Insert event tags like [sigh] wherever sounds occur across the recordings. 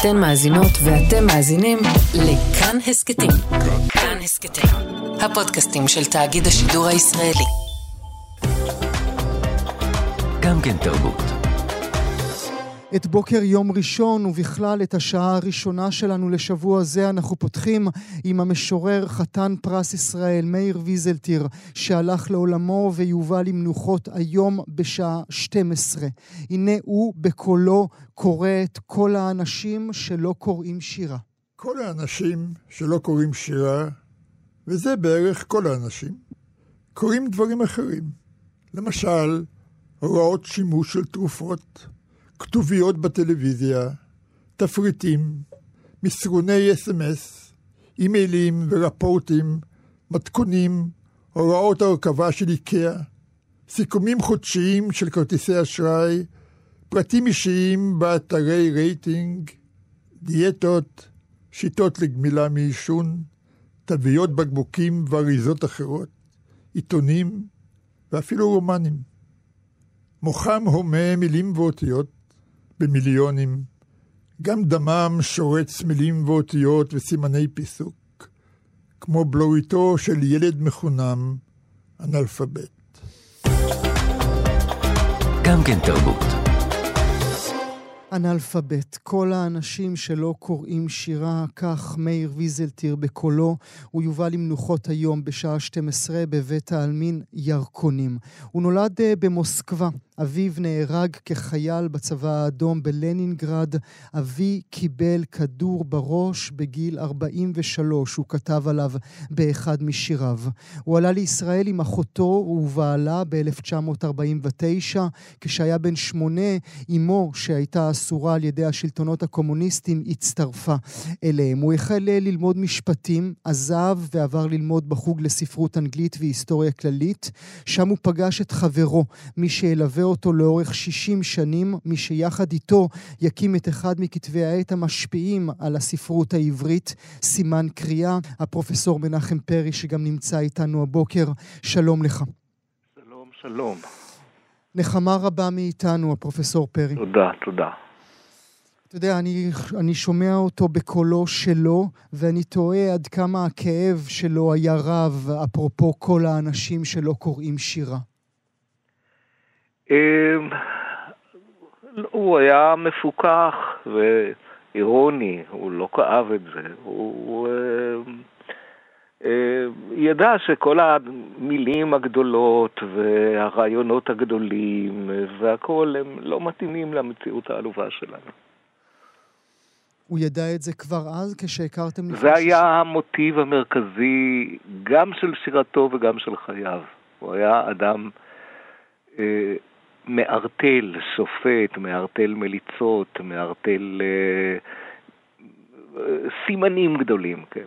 אתן מאזינות ואתם מאזינים לכאן הסכתים. כאן הסכתים, הפודקאסטים של תאגיד השידור הישראלי. גם כן תרבות. את בוקר יום ראשון ובכלל את השעה הראשונה שלנו לשבוע זה אנחנו פותחים עם המשורר חתן פרס ישראל מאיר ויזלטיר שהלך לעולמו ויובא למנוחות היום בשעה 12. הנה הוא בקולו קורא את כל האנשים שלא קוראים שירה. כל האנשים שלא קוראים שירה, וזה בערך כל האנשים, קוראים דברים אחרים. למשל, הוראות שימוש של תרופות, כתוביות בטלוויזיה, תפריטים, מסרוני אס.אם.אס, אימיילים ורפורטים, מתכונים, הוראות הרכבה של איקאה, סיכומים חודשיים של כרטיסי אשראי, פרטים אישיים באתרי רייטינג, דיאטות, שיטות לגמילה מעישון, תוויות בקבוקים ואריזות אחרות, עיתונים ואפילו רומנים. מוחם הומה מילים ואותיות במיליונים, גם דמם שורץ מילים ואותיות וסימני פיסוק, כמו בלוריתו של ילד מחונם, אנאלפבית. גם כן תרבות. אנאלפבית, כל האנשים שלא קוראים שירה, כך מאיר ויזלטיר בקולו, הוא יובא למנוחות היום בשעה 12 בבית העלמין ירקונים. הוא נולד אה, במוסקבה. אביו נהרג כחייל בצבא האדום בלנינגרד. אבי קיבל כדור בראש בגיל 43, הוא כתב עליו באחד משיריו. הוא עלה לישראל עם אחותו ובעלה ב-1949. כשהיה בן שמונה, אמו, שהייתה אסורה על ידי השלטונות הקומוניסטים, הצטרפה אליהם. הוא החל ללמוד משפטים, עזב ועבר ללמוד בחוג לספרות אנגלית והיסטוריה כללית. שם הוא פגש את חברו, מי שילווה אותו לאורך 60 שנים, מי שיחד איתו יקים את אחד מכתבי העת המשפיעים על הספרות העברית, סימן קריאה, הפרופסור מנחם פרי, שגם נמצא איתנו הבוקר. שלום לך. שלום, שלום. נחמה רבה מאיתנו, הפרופסור פרי. תודה, תודה. יודע, אני, אני שומע אותו בקולו שלו, ואני תוהה עד כמה הכאב שלו היה רב, אפרופו כל האנשים שלא קוראים שירה. אמ, הוא היה מפוכח ואירוני, הוא לא כאב את זה. הוא אמ, אמ, ידע שכל המילים הגדולות והרעיונות הגדולים והכול הם לא מתאימים למציאות העלובה שלנו. הוא ידע את זה כבר אז, כשהכרתם לפני... זה היה המוטיב המרכזי גם של שירתו וגם של חייו. הוא היה אדם אה, מערטל שופט, מערטל מליצות, מערטל אה, סימנים גדולים, כן.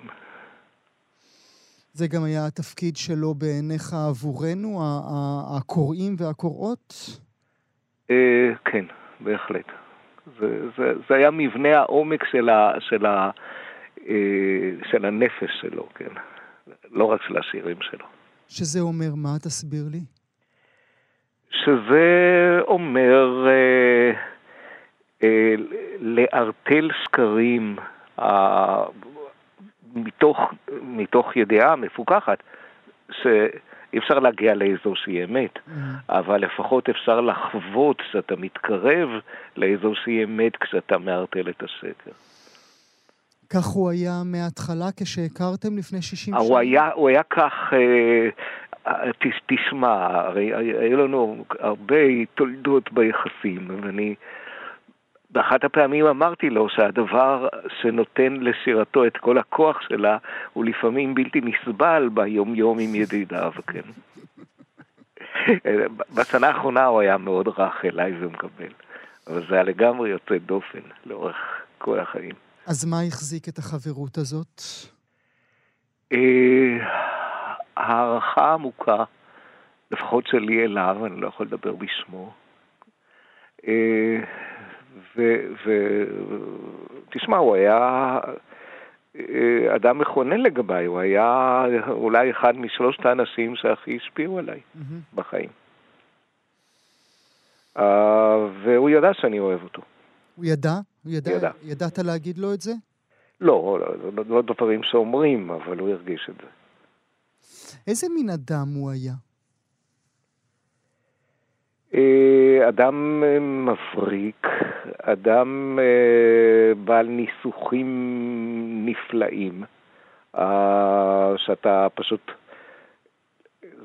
זה גם היה התפקיד שלו בעיניך עבורנו, הקוראים והקוראות? אה, כן, בהחלט. זה, זה, זה היה מבנה העומק של, ה, של, ה, אה, של הנפש שלו, כן. לא רק של השירים שלו. שזה אומר מה? תסביר לי. שזה אומר אה, אה, לערטל שקרים אה, מתוך, מתוך ידיעה מפוקחת, שאי אפשר להגיע לאיזושהי אמת, mm. אבל לפחות אפשר לחוות שאתה מתקרב לאיזושהי אמת כשאתה מערטל את השקר. כך הוא היה מההתחלה כשהכרתם לפני 60 שנה? הוא היה, הוא היה כך, אה, תשמע, הרי היו לנו הרבה תולדות ביחסים, ואני באחת הפעמים אמרתי לו שהדבר שנותן לשירתו את כל הכוח שלה הוא לפעמים בלתי נסבל ביום-יום עם ידידיו, כן. [laughs] בשנה האחרונה הוא היה מאוד רך אליי ומקבל, אבל זה היה לגמרי יוצא דופן לאורך כל החיים. אז מה החזיק את החברות הזאת? אה, הערכה עמוקה, לפחות שלי אליו, אני לא יכול לדבר בשמו. אה, ותשמע, הוא היה אה, אדם מכונן לגביי, הוא היה אולי אחד משלושת האנשים שהכי השפיעו עליי mm-hmm. בחיים. Uh, והוא ידע שאני אוהב אותו. הוא ידע? ידע, ידע. ידעת להגיד לו את זה? לא, לא, לא, לא דברים שאומרים, אבל הוא הרגיש את זה. איזה מין אדם הוא היה? אה, אדם אה, מבריק, אדם אה, בעל ניסוחים נפלאים, שאתה פשוט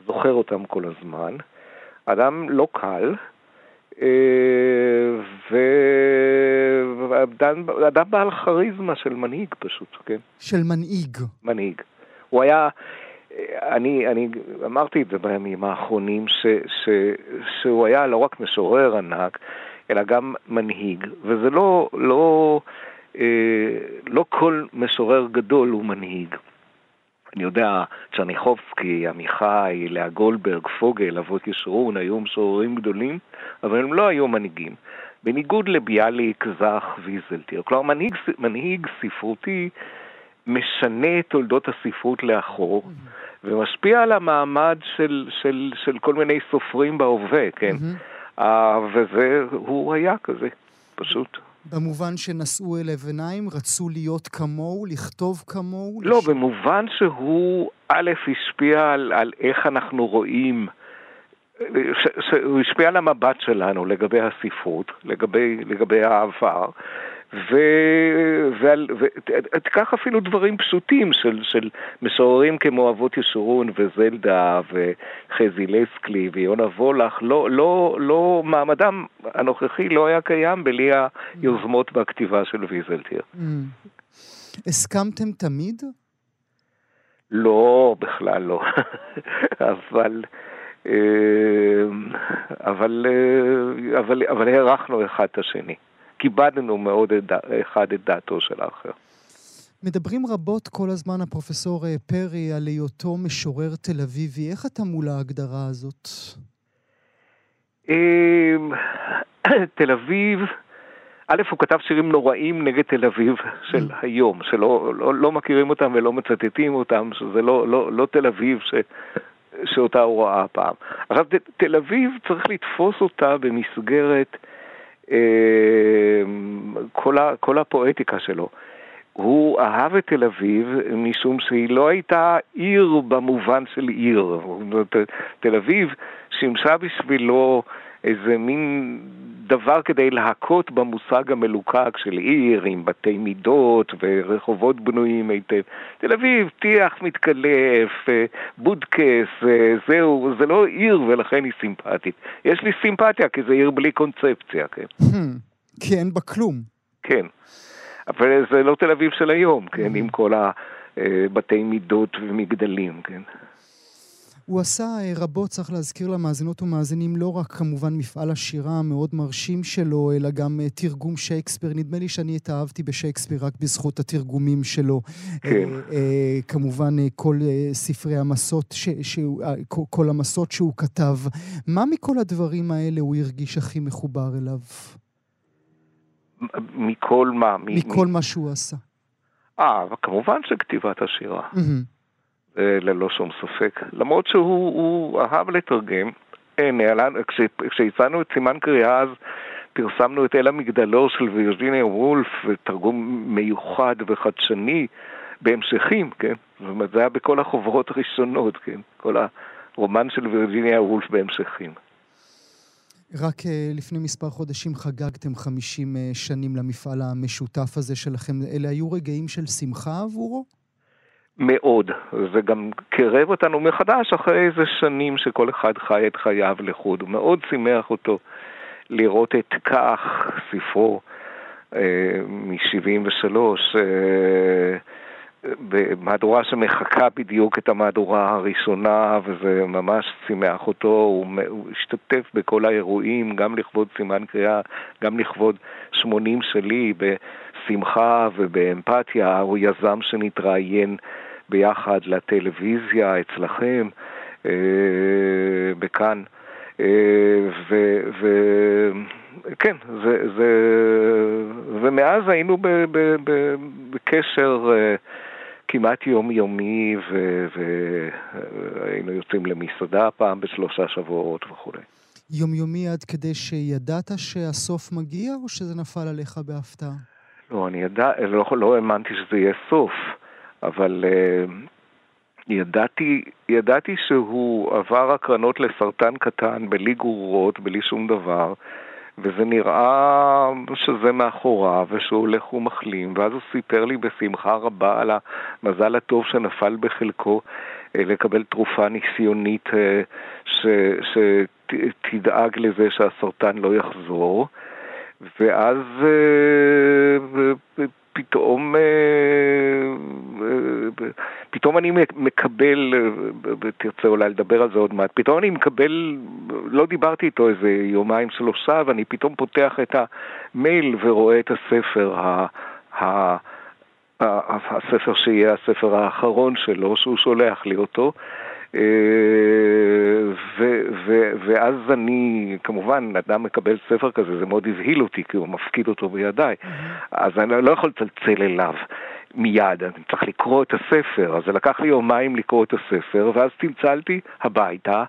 זוכר אותם כל הזמן. אדם לא קל, ואדם אדם בעל כריזמה של מנהיג פשוט, כן? של מנהיג. מנהיג. הוא היה, אני, אני אמרתי את זה בימים האחרונים, ש, ש, שהוא היה לא רק משורר ענק, אלא גם מנהיג, וזה לא, לא, אה, לא כל משורר גדול הוא מנהיג. אני יודע, צ'רניחובסקי, עמיחי, לאה גולדברג, פוגל, אבות ישרון, היו משוררים גדולים, אבל הם לא היו מנהיגים. בניגוד לביאליק, זך ויזלטיר. כלומר, מנהיג, מנהיג ספרותי משנה את תולדות הספרות לאחור, ומשפיע על המעמד של, של, של כל מיני סופרים בהווה, כן? Uh, וזה, הוא היה כזה, פשוט. במובן שנשאו אליו עיניים, רצו להיות כמוהו, לכתוב כמוהו? לא, לש... במובן שהוא, א', השפיע על, על איך אנחנו רואים, ש, ש, הוא השפיע על המבט שלנו לגבי הספרות, לגבי, לגבי העבר, ותיקח אפילו דברים פשוטים של, של משוררים כמו אבות ישורון וזלדה וחזי לסקלי ויונה וולך, לא, לא, לא, מעמדם הנוכחי לא היה קיים בלי היוזמות בכתיבה של ויזלטיר. Mm. הסכמתם תמיד? לא, בכלל לא. [laughs] אבל... אה, אבל, אה, אבל, אבל הערכנו אחד את השני. כיבדנו מאוד אחד את דעתו של האחר. מדברים רבות כל הזמן, הפרופסור אה, פרי, על היותו משורר תל אביבי. איך אתה מול ההגדרה הזאת? אמ, [clears throat] תל אביב, א', הוא כתב שירים נוראים נגד תל אביב של mm. היום, שלא לא, לא מכירים אותם ולא מצטטים אותם, שזה לא, לא, לא תל אביב ש, שאותה הוא ראה פעם. עכשיו, תל אביב צריך לתפוס אותה במסגרת כל, ה, כל הפואטיקה שלו. הוא אהב את תל אביב משום שהיא לא הייתה עיר במובן של עיר. תל אביב שימשה בשבילו איזה מין דבר כדי להכות במושג המלוקק של עיר עם בתי מידות ורחובות בנויים היטב. תל אביב, טיח מתקלף, אה, בודקס, אה, זהו, זה לא עיר ולכן היא סימפטית. יש לי סימפתיה כי זה עיר בלי קונספציה, כן. Hmm, כי אין בה כלום. כן. אבל זה לא תל אביב של היום, כן, hmm. עם כל הבתי אה, מידות ומגדלים, כן. הוא עשה אה, רבות, צריך להזכיר למאזינות ומאזינים, לא רק כמובן מפעל השירה המאוד מרשים שלו, אלא גם אה, תרגום שייקספיר. נדמה לי שאני התאהבתי בשייקספיר רק בזכות התרגומים שלו. כן. אה, כמובן, כל ספרי המסות, ש, שהוא, כל המסות שהוא כתב. מה מכל הדברים האלה הוא הרגיש הכי מחובר אליו? מכל מה? מכל מ... מה שהוא עשה. אה, כמובן שכתיבת השירה. Mm-hmm. אה, ללא שום ספק. למרות שהוא אהב לתרגם, כשהצענו את סימן קריאה אז פרסמנו את אל המגדלור של וירג'יניה וולף, תרגום מיוחד וחדשני בהמשכים, כן? זאת אומרת, זה היה בכל החוברות הראשונות, כן? כל הרומן של וירג'יניה וולף בהמשכים. רק uh, לפני מספר חודשים חגגתם 50 uh, אה, שנים למפעל המשותף הזה שלכם. אלה היו רגעים של שמחה עבורו? מאוד. זה גם קירב אותנו מחדש אחרי איזה שנים שכל אחד חי את חייו לחוד. הוא מאוד שימח אותו לראות את כך, ספרו אה, מ-73, אה, במהדורה שמחקה בדיוק את המהדורה הראשונה, וזה ממש שימח אותו. הוא, השתתף בכל האירועים, גם לכבוד סימן קריאה, גם לכבוד 80 שלי, בשמחה ובאמפתיה. הוא יזם שנתראיין ביחד לטלוויזיה אצלכם, אה, בכאן. אה, וכן, זה, זה, ומאז היינו ב, ב, ב, בקשר אה, כמעט יומיומי, והיינו יוצאים למסעדה פעם בשלושה שבועות וכולי. יומיומי עד כדי שידעת שהסוף מגיע, או שזה נפל עליך בהפתעה? לא, אני ידע, לא, לא האמנתי שזה יהיה סוף, אבל uh, ידעתי, ידעתי שהוא עבר הקרנות לסרטן קטן, בלי גרורות, בלי שום דבר, וזה נראה שזה מאחוריו, ושהוא הולך ומחלים, ואז הוא סיפר לי בשמחה רבה על המזל הטוב שנפל בחלקו אה, לקבל תרופה ניסיונית אה, שתדאג לזה שהסרטן לא יחזור. ואז אה, פתאום, פתאום אני מקבל, תרצה אולי לדבר על זה עוד מעט, פתאום אני מקבל, לא דיברתי איתו איזה יומיים שלושה, ואני פתאום פותח את המייל ורואה את הספר, ה... הספר שיהיה הספר האחרון שלו, שהוא שולח לי אותו. אה, ו, ו, ואז אני, כמובן, אדם מקבל ספר כזה, זה מאוד הבהיל אותי, כי הוא מפקיד אותו בידיי. אז אני לא יכול לצלצל אליו מיד, אני צריך לקרוא את הספר. אז זה לקח לי יומיים לקרוא את הספר, ואז צלצלתי הביתה,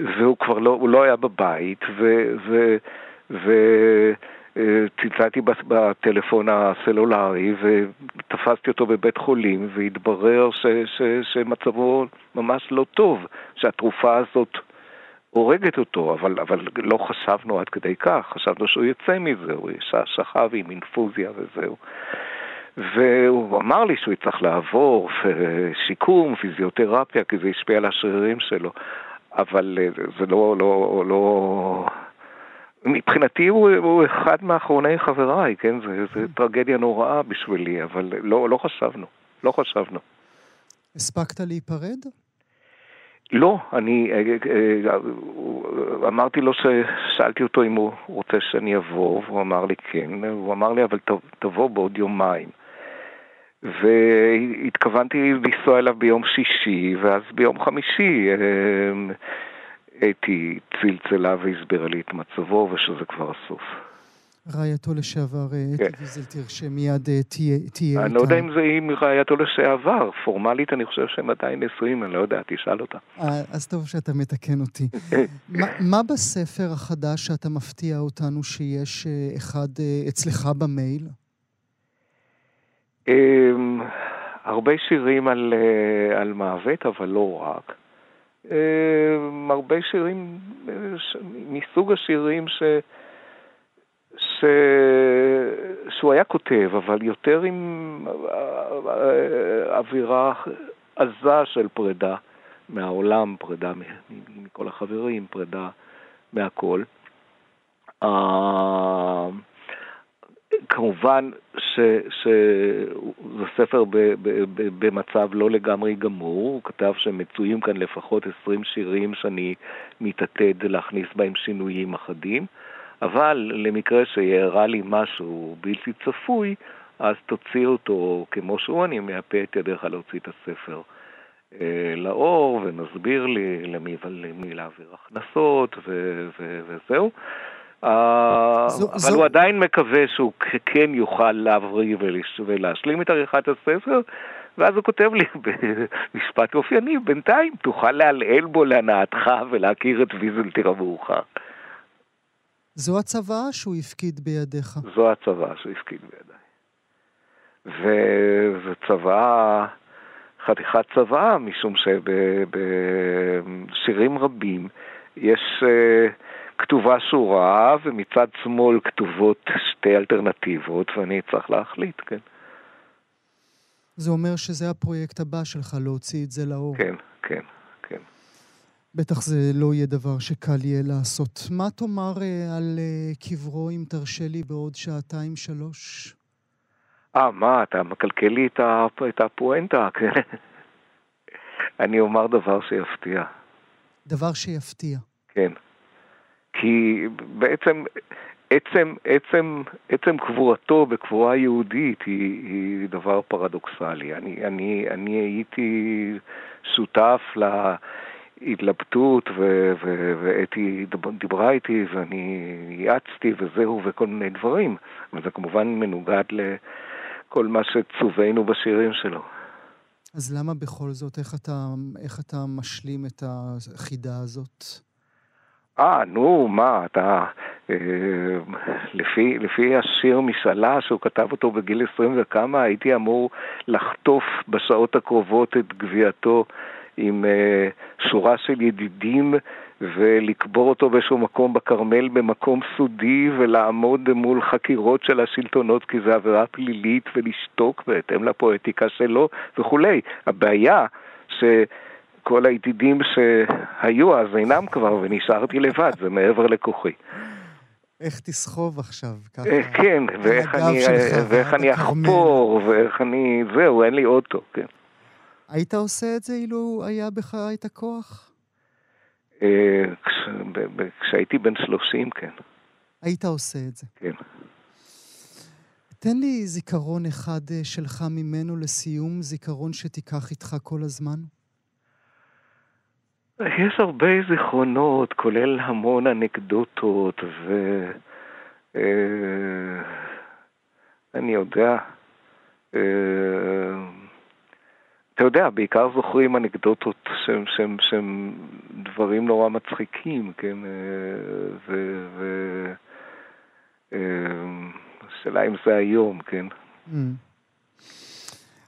והוא כבר לא, הוא לא היה בבית, ו... ו, ו צלצלתי בטלפון הסלולרי ותפסתי אותו בבית חולים והתברר ש, ש, שמצבו ממש לא טוב, שהתרופה הזאת הורגת אותו, אבל, אבל לא חשבנו עד כדי כך, חשבנו שהוא יצא מזה, הוא שכב עם אינפוזיה וזהו. והוא אמר לי שהוא יצטרך לעבור שיקום, פיזיותרפיה, כי זה השפיע על השרירים שלו, אבל זה לא, לא, לא, מבחינתי הוא, הוא אחד מאחרוני חבריי, כן? זו טרגדיה נוראה בשבילי, אבל לא, לא חשבנו, לא חשבנו. הספקת להיפרד? לא, אני אה, אה, אמרתי לו ששאלתי אותו אם הוא רוצה שאני אבוא, והוא אמר לי כן, הוא אמר לי אבל תבוא בעוד יומיים. והתכוונתי לנסוע אליו ביום שישי, ואז ביום חמישי אה, אתי צלצלה והסבירה לי את מצבו, ושזה כבר הסוף. רעייתו לשעבר, אה, אתי כן. ויזלטיר, שמיד אה, תהיה איתה. אני לא יודע אם זה עם רעייתו לשעבר, פורמלית אני חושב שהם עדיין נשואים, אני לא יודע, תשאל אותה. אה, אז טוב שאתה מתקן אותי. [laughs] מה בספר החדש שאתה מפתיע אותנו שיש אחד אצלך במייל? אמ, הרבה שירים על מוות, אבל לא רק. הרבה שירים מסוג השירים ש... ש... שהוא היה כותב, אבל יותר עם אווירה עזה של פרידה מהעולם, פרידה מכל החברים, פרידה מהכל. כמובן שזה ספר ב, ב, ב, במצב לא לגמרי גמור, הוא כתב שמצויים כאן לפחות 20 שירים שאני מתעתד להכניס בהם שינויים אחדים, אבל למקרה שיארע לי משהו בלתי צפוי, אז תוציא אותו כמו שהוא, אני מייפה את ידיך להוציא את הספר אה, לאור, ונסביר לי למי, למי להעביר הכנסות ו, ו, וזהו. אה, אבל הוא עדיין מקווה שהוא כן יוכל להבריא ולהשלים את עריכת הספר, ואז הוא כותב לי [laughs] במשפט אופייני, בינתיים תוכל לעלעל בו להנאתך ולהכיר את ויזלטיר המאוחר. זו הצוואה שהוא הפקיד בידיך. זו הצוואה שהוא הפקיד בידיי. וזו צוואה, חתיכת צוואה, משום שבשירים רבים יש... Uh, כתובה שורה, ומצד שמאל כתובות שתי אלטרנטיבות, ואני צריך להחליט, כן. זה אומר שזה הפרויקט הבא שלך, להוציא את זה לאור. כן, כן, כן. בטח זה לא יהיה דבר שקל יהיה לעשות. מה תאמר אה, על אה, קברו, אם תרשה לי, בעוד שעתיים-שלוש? אה, מה, אתה מקלקל לי את הפואנטה, כן. [laughs] אני אומר דבר שיפתיע. דבר שיפתיע. כן. כי בעצם עצם, עצם, עצם קבורתו בקבורה יהודית היא, היא דבר פרדוקסלי. אני, אני, אני הייתי שותף להתלבטות, ואתי דיברה איתי, ואני יעצתי וזהו, וכל מיני דברים. וזה כמובן מנוגד לכל מה שצווינו בשירים שלו. אז למה בכל זאת, איך אתה, איך אתה משלים את החידה הזאת? אה, נו, מה, אתה לפי, לפי השיר משאלה שהוא כתב אותו בגיל 20 וכמה, הייתי אמור לחטוף בשעות הקרובות את גביעתו עם שורה של ידידים ולקבור אותו באיזשהו מקום בכרמל במקום סודי ולעמוד מול חקירות של השלטונות כי זה עבירה פלילית ולשתוק בהתאם לפואטיקה שלו וכולי. הבעיה שכל הידידים שהיו אז אינם כבר ונשארתי לבד, זה מעבר לכוחי. איך תסחוב עכשיו ככה? אה, כן, ואיך אני, ואיך אני אחפור, ואיך אני... זהו, אין לי אוטו, כן. היית עושה את זה אילו היה בך את הכוח? אה, כשהייתי בן 30, כן. היית עושה את זה. כן. תן לי זיכרון אחד אה, שלך ממנו לסיום, זיכרון שתיקח איתך כל הזמן. יש הרבה זיכרונות, כולל המון אנקדוטות, ו... אה, יודע. אתה יודע, בעיקר זוכרים אנקדוטות שהם, שהם, שהם דברים נורא מצחיקים, כן? והשאלה אה, אם זה היום, כן? Mm.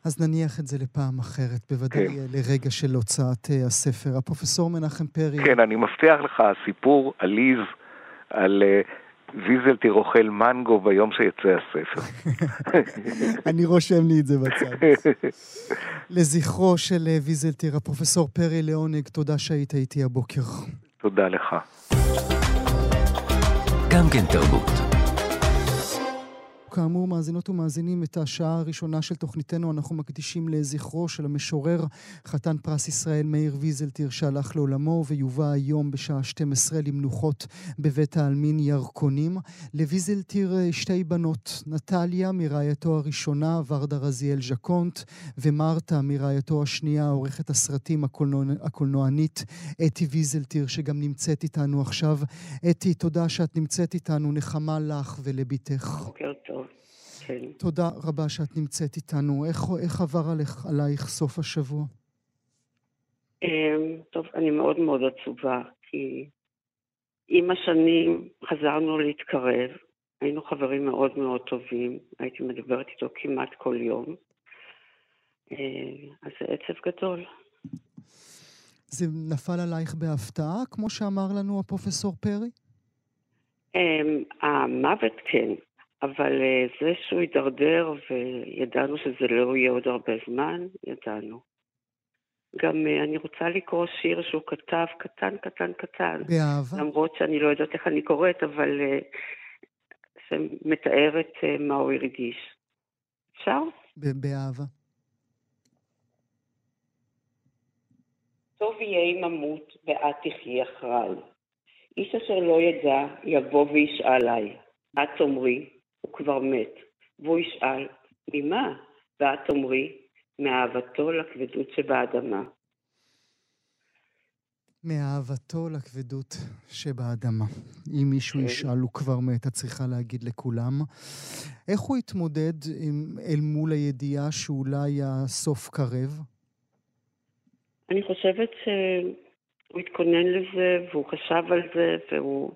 אז נניח את זה לפעם אחרת, בוודאי כן. לרגע של הוצאת אה, הספר. הפרופסור מנחם פרי... כן, אני מבטיח לך, הסיפור עליז על uh, ויזלטיר אוכל מנגו ביום שיצא הספר. [laughs] אני רושם לי את זה בצד. [laughs] לזכרו של אה, ויזלטיר, הפרופסור פרי לעונג, תודה שהיית איתי הבוקר. תודה לך. גם כן תרבות. כאמור, מאזינות ומאזינים, את השעה הראשונה של תוכניתנו אנחנו מקדישים לזכרו של המשורר, חתן פרס ישראל מאיר ויזלטיר, שהלך לעולמו ויובא היום בשעה 12 למנוחות בבית העלמין ירקונים. לויזלטיר אה, שתי בנות, נטליה מרעייתו הראשונה, ורדה רזיאל ז'קונט, ומרתה מרעייתו השנייה, עורכת הסרטים הקולנוע, הקולנוענית אתי ויזלטיר, שגם נמצאת איתנו עכשיו. אתי, תודה שאת נמצאת איתנו, נחמה לך ולביתך. בוקר טוב. כן. תודה רבה שאת נמצאת איתנו. איך, איך עבר עליך, עלייך סוף השבוע? אמ, טוב, אני מאוד מאוד עצובה, כי עם השנים חזרנו להתקרב, היינו חברים מאוד מאוד טובים, הייתי מדברת איתו כמעט כל יום, אה, אז זה עצב גדול. זה נפל עלייך בהפתעה, כמו שאמר לנו הפרופסור פרי? אמ, המוות כן, אבל אה, זה שהוא הידרדר וידענו שזה לא יהיה עוד הרבה זמן, ידענו. גם אה, אני רוצה לקרוא שיר שהוא כתב, קטן, קטן, קטן. באהבה. למרות שאני לא יודעת איך אני קוראת, אבל אה, שמתאר את מה הוא הרגיש. אפשר? באהבה. טוב יהיה אם אמות ואת תחי אחריי. איש אשר לא ידע יבוא וישאל עליי. את תאמרי, הוא כבר מת. והוא ישאל, ממה? ואת תאמרי, מאהבתו לכבדות שבאדמה. מאהבתו לכבדות שבאדמה. אם מישהו כן. ישאל, הוא כבר מת, את צריכה להגיד לכולם. איך הוא התמודד עם, אל מול הידיעה שאולי הסוף קרב? אני חושבת שהוא התכונן לזה, והוא חשב על זה, והוא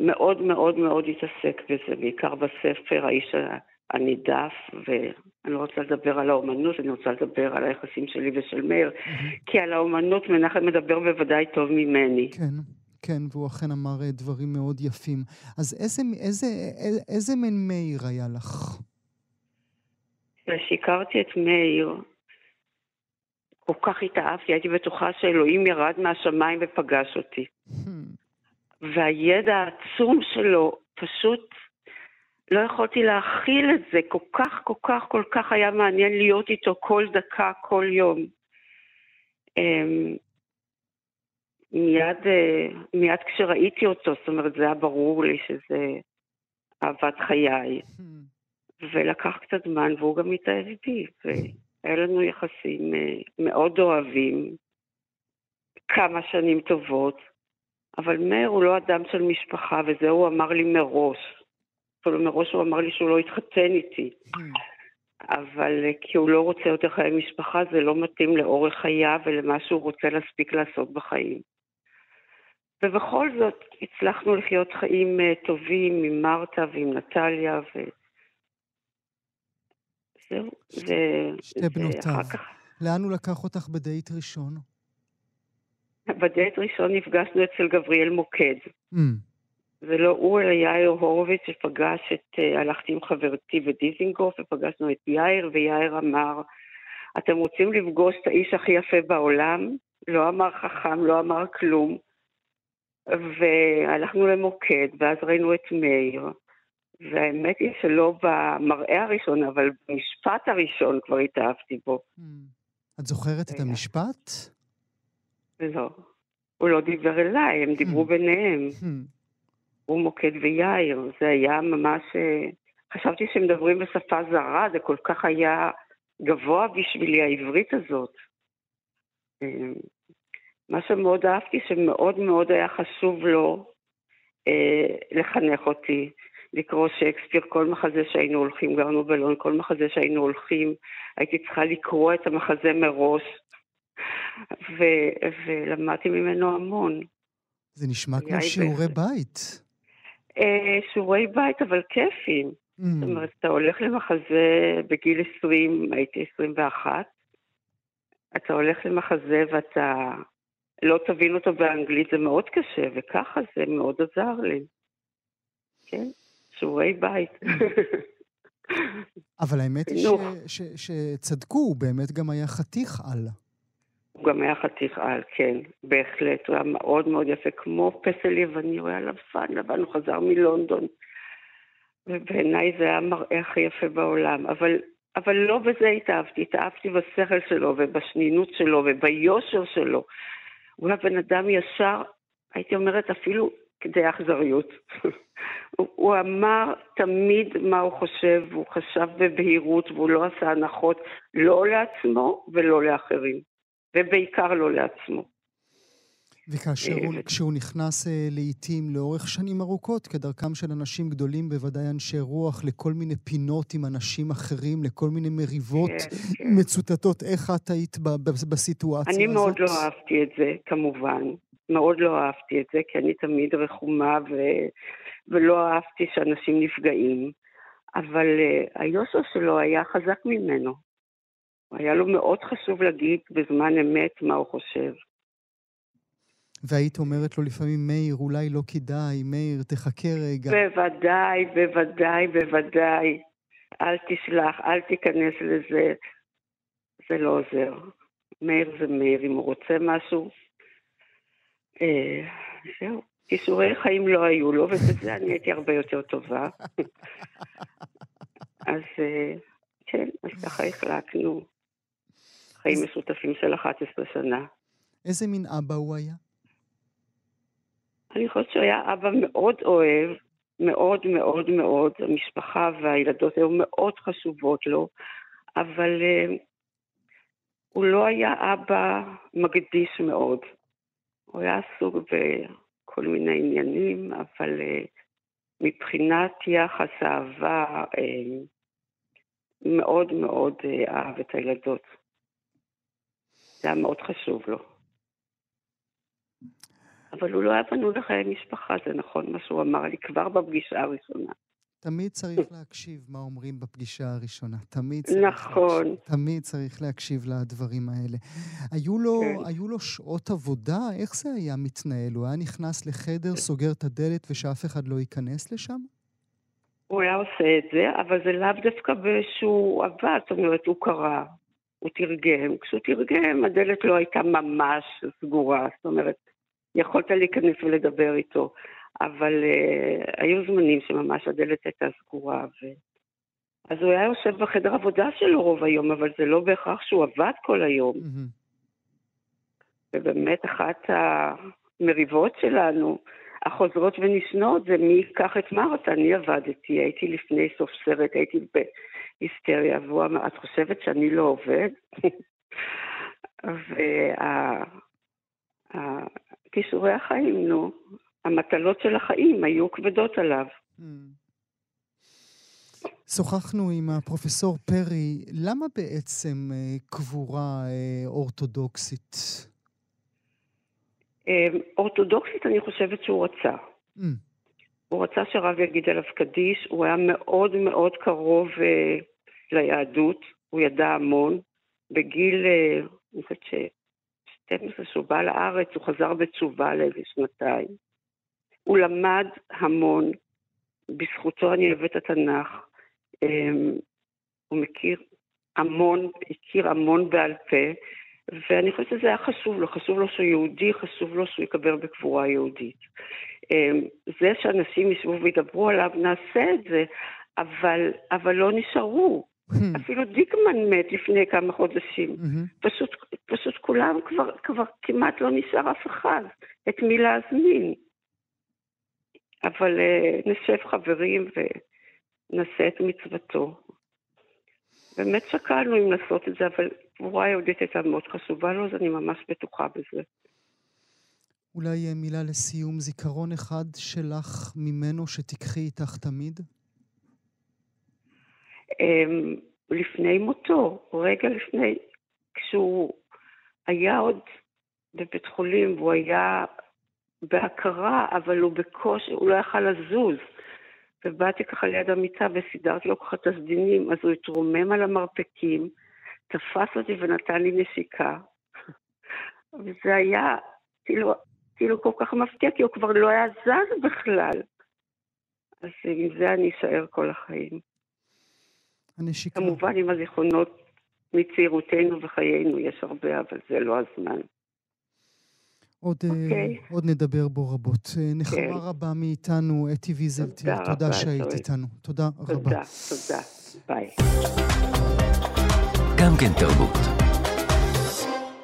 מאוד מאוד מאוד התעסק בזה, בעיקר בספר, האיש הנידף, ואני לא רוצה לדבר על האומנות, אני רוצה לדבר על היחסים שלי ושל מאיר, כי על האומנות מנחם מדבר בוודאי טוב ממני. כן. כן, והוא אכן אמר אה, דברים מאוד יפים. אז איזה, איזה, איזה, איזה מין מאיר היה לך? כשהכרתי את מאיר, כל כך התאהבתי, הייתי בטוחה שאלוהים ירד מהשמיים ופגש אותי. והידע העצום שלו, פשוט לא יכולתי להכיל את זה. כל כך, כל כך, כל כך היה מעניין להיות איתו כל דקה, כל יום. אמ, מיד, אה, מיד כשראיתי אותו, זאת אומרת, זה היה ברור לי שזה אהבת חיי. ולקח קצת זמן, והוא גם התאהב איתי, והיה לנו יחסים אה, מאוד אוהבים, כמה שנים טובות. אבל מאיר הוא לא אדם של משפחה, וזה הוא אמר לי מראש. אפילו מראש הוא אמר לי שהוא לא יתחתן איתי. אבל אה, כי הוא לא רוצה יותר חיי משפחה, זה לא מתאים לאורך חייו ולמה שהוא רוצה להספיק לעשות בחיים. ובכל זאת הצלחנו לחיות חיים אה, טובים עם מרתה ועם נטליה, ו... זהו, זה... שתי בנותיו. לאן הוא לקח אותך בדייט ראשון? בדייט ראשון נפגשנו אצל גבריאל מוקד. Mm. זה לא הוא, אלא יאיר הורוביץ שפגש את... אה, הלכתי עם חברתי ודיזינגוף ופגשנו את יאיר, ויאיר אמר, אתם רוצים לפגוש את האיש הכי יפה בעולם? לא אמר חכם, לא אמר כלום. והלכנו למוקד, ואז ראינו את מאיר. והאמת היא שלא במראה הראשון, אבל במשפט הראשון כבר התאהבתי בו. Mm. את זוכרת את המשפט? לא. הוא לא דיבר אליי, הם דיברו Hmm. ביניהם. הוא מוקד ויאיר. זה היה ממש... אה, חשבתי שהם מדברים בשפה זרה, זה כל כך היה גבוה בשבילי, העברית הזאת. אה, מה שמאוד אהבתי, שמאוד מאוד היה חשוב לו אה, לחנך אותי, לקרוא שייקספיר, כל מחזה שהיינו הולכים, גרנו בלון, כל מחזה שהיינו הולכים, הייתי צריכה לקרוא את המחזה מראש, ו- ולמדתי ממנו המון. זה נשמע כמו שיעורי. בית. אה, שיעורי בית, אבל כיפים. Mm. זאת אומרת, אתה הולך למחזה בגיל 20, הייתי 21, אתה הולך למחזה ואתה לא תבין אותו באנגלית, זה מאוד קשה, וככה זה מאוד עזר לי. כן, שיעורי בית. אבל האמת היא. ש- ש- שצדקו, הוא באמת גם היה חתיך על. הוא גם היה חתיך על, כן, בהחלט, הוא היה מאוד מאוד יפה, כמו פסל יווני, הוא היה לבן, לבן, הוא חזר מלונדון. ובעיניי זה היה המראה הכי יפה בעולם. אבל, אבל לא בזה התאהבתי, התאהבתי בשכל שלו ובשנינות שלו וביושר שלו. הוא היה בן אדם ישר, הייתי אומרת אפילו כדי אכזריות. [laughs] הוא, הוא אמר תמיד מה הוא חושב, והוא חשב בבהירות והוא לא עשה הנחות לא לעצמו ולא לאחרים. ובעיקר לא לעצמו. וכאשר אה, הוא, ו- כשהוא נכנס אה, לעיתים לאורך שנים ארוכות, כדרכם של אנשים גדולים, בוודאי אנשי רוח, לכל מיני פינות עם אנשים אחרים, לכל מיני מריבות כן, כן. מצוטטות, איך את היית בסיטואציה אני הזאת? מאוד לא אהבתי את זה, כמובן. מאוד לא אהבתי את זה, כי אני תמיד רחומה ו... ולא אהבתי שאנשים נפגעים. אבל uh, היושר שלו היה חזק ממנו. היה לו מאוד חשוב להגיד בזמן אמת מה הוא חושב. והיית אומרת לו לפעמים, מאיר, אולי לא כדאי, מאיר, תחכה רגע. בוודאי, בוודאי, בוודאי. אל תשלח, אל תיכנס לזה. זה לא עוזר. מאיר זה מאיר, אם הוא רוצה משהו. אה, זהו. כישורי חיים לא היו לו, ובזה אני הייתי הרבה יותר טובה. [laughs] אז אה, כן, אז ככה החלקנו. חיים משותפים של 11 שנה. איזה מין אבא הוא היה? אני חושבת שהוא היה אבא מאוד אוהב, מאוד מאוד מאוד, המשפחה והילדות היו מאוד חשובות לו, אבל uh, הוא לא היה אבא מקדיש מאוד. הוא היה עסוק בכל מיני עניינים, אבל uh, מבחינת יחס אהבה, uh, מאוד מאוד uh, אהב את הילדות. זה היה מאוד חשוב לו. אבל הוא לא היה בנוי לחיי משפחה, זה נכון מה שהוא אמר לי כבר בפגישה הראשונה. תמיד צריך להקשיב מה אומרים בפגישה הראשונה. תמיד צריך נכון. להקשיב. תמיד צריך להקשיב לדברים האלה. היו לו, כן. היו לו שעות עבודה? איך זה היה מתנהל? הוא היה נכנס לחדר, סוגר את הדלת ושאף אחד לא ייכנס לשם? הוא היה עושה את זה, אבל זה לאו דווקא שהוא עבד, זאת אומרת, הוא קרא, הוא תרגם. כשהוא תרגם, הדלת לא הייתה ממש סגורה, זאת אומרת, יכולת להיכנס ולדבר איתו, אבל uh, היו זמנים שממש הדלת הייתה סגורה. ו... אז הוא היה יושב בחדר עבודה שלו רוב היום, אבל זה לא בהכרח שהוא עבד כל היום. מהמם. ובאמת אחת המריבות שלנו, החוזרות ונשנות, זה מי ייקח את מרתה. אני עבדתי, הייתי לפני סוף סרט, הייתי בהיסטריה, והוא אמר, את חושבת שאני לא עובד? וכישורי החיים, נו, המטלות של החיים היו כבדות עליו. שוחחנו עם הפרופסור פרי, למה בעצם אה, קבורה אה, אורתודוקסית? אמ, אורתודוקסית אני חושבת שהוא רצה. Mm. הוא רצה שהרב יגיד עליו קדיש, הוא היה מאוד מאוד קרוב uh, ליהדות, הוא ידע המון. בגיל, uh, אני חושבת ש-12 שהוא בא לארץ, הוא חזר בתשובה לאיזה שנתיים. הוא למד המון, בזכותו אני אוהבת את התנ"ך. Um, הוא מכיר המון, הכיר המון בעל פה, ואני חושבת שזה היה חשוב לו, חשוב לו שהוא יהודי, חשוב לו שהוא יקבר בקבורה יהודית. אמ, זה שאנשים ישבו וידברו עליו, נעשה את זה, אבל, אבל לא נשארו. Hmm. אפילו דיקמן מת לפני כמה חודשים. Hmm. פשוט, פשוט כולם כבר, כבר כמעט לא נשאר אף אחד, את מי להזמין. אבל uh, נשב חברים ונעשה את מצוותו. באמת שקלנו אם לעשות את זה, אבל גבורה יהודית הייתה מאוד חשובה לו, אז אני ממש בטוחה בזה. אולי מילה לסיום, זיכרון אחד שלך ממנו שתיקחי איתך תמיד? אמ, לפני מותו, רגע לפני, כשהוא היה עוד בבית חולים והוא היה בהכרה, אבל הוא בקושי, הוא לא יכל לזוז. ובאתי ככה ליד המיטה וסידרתי לו ככה את הסדינים, אז הוא התרומם על המרפקים, תפס אותי ונתן לי נשיקה. וזה היה, כאילו, כאילו כל כך מפתיע, כי הוא כבר לא היה זז בכלל. אז עם זה אני אשאר כל החיים. הנשיקה. כמובן עם הזיכרונות מצעירותנו וחיינו, יש הרבה, אבל זה לא הזמן. עוד, okay. אוקיי. עוד נדבר בו רבות. Okay. נחמה כן. רבה מאיתנו, אתי ויזלטיר, תודה, תודה שהיית איתנו. תודה, תודה רבה. תודה, תודה. ביי. גם כן תרבות.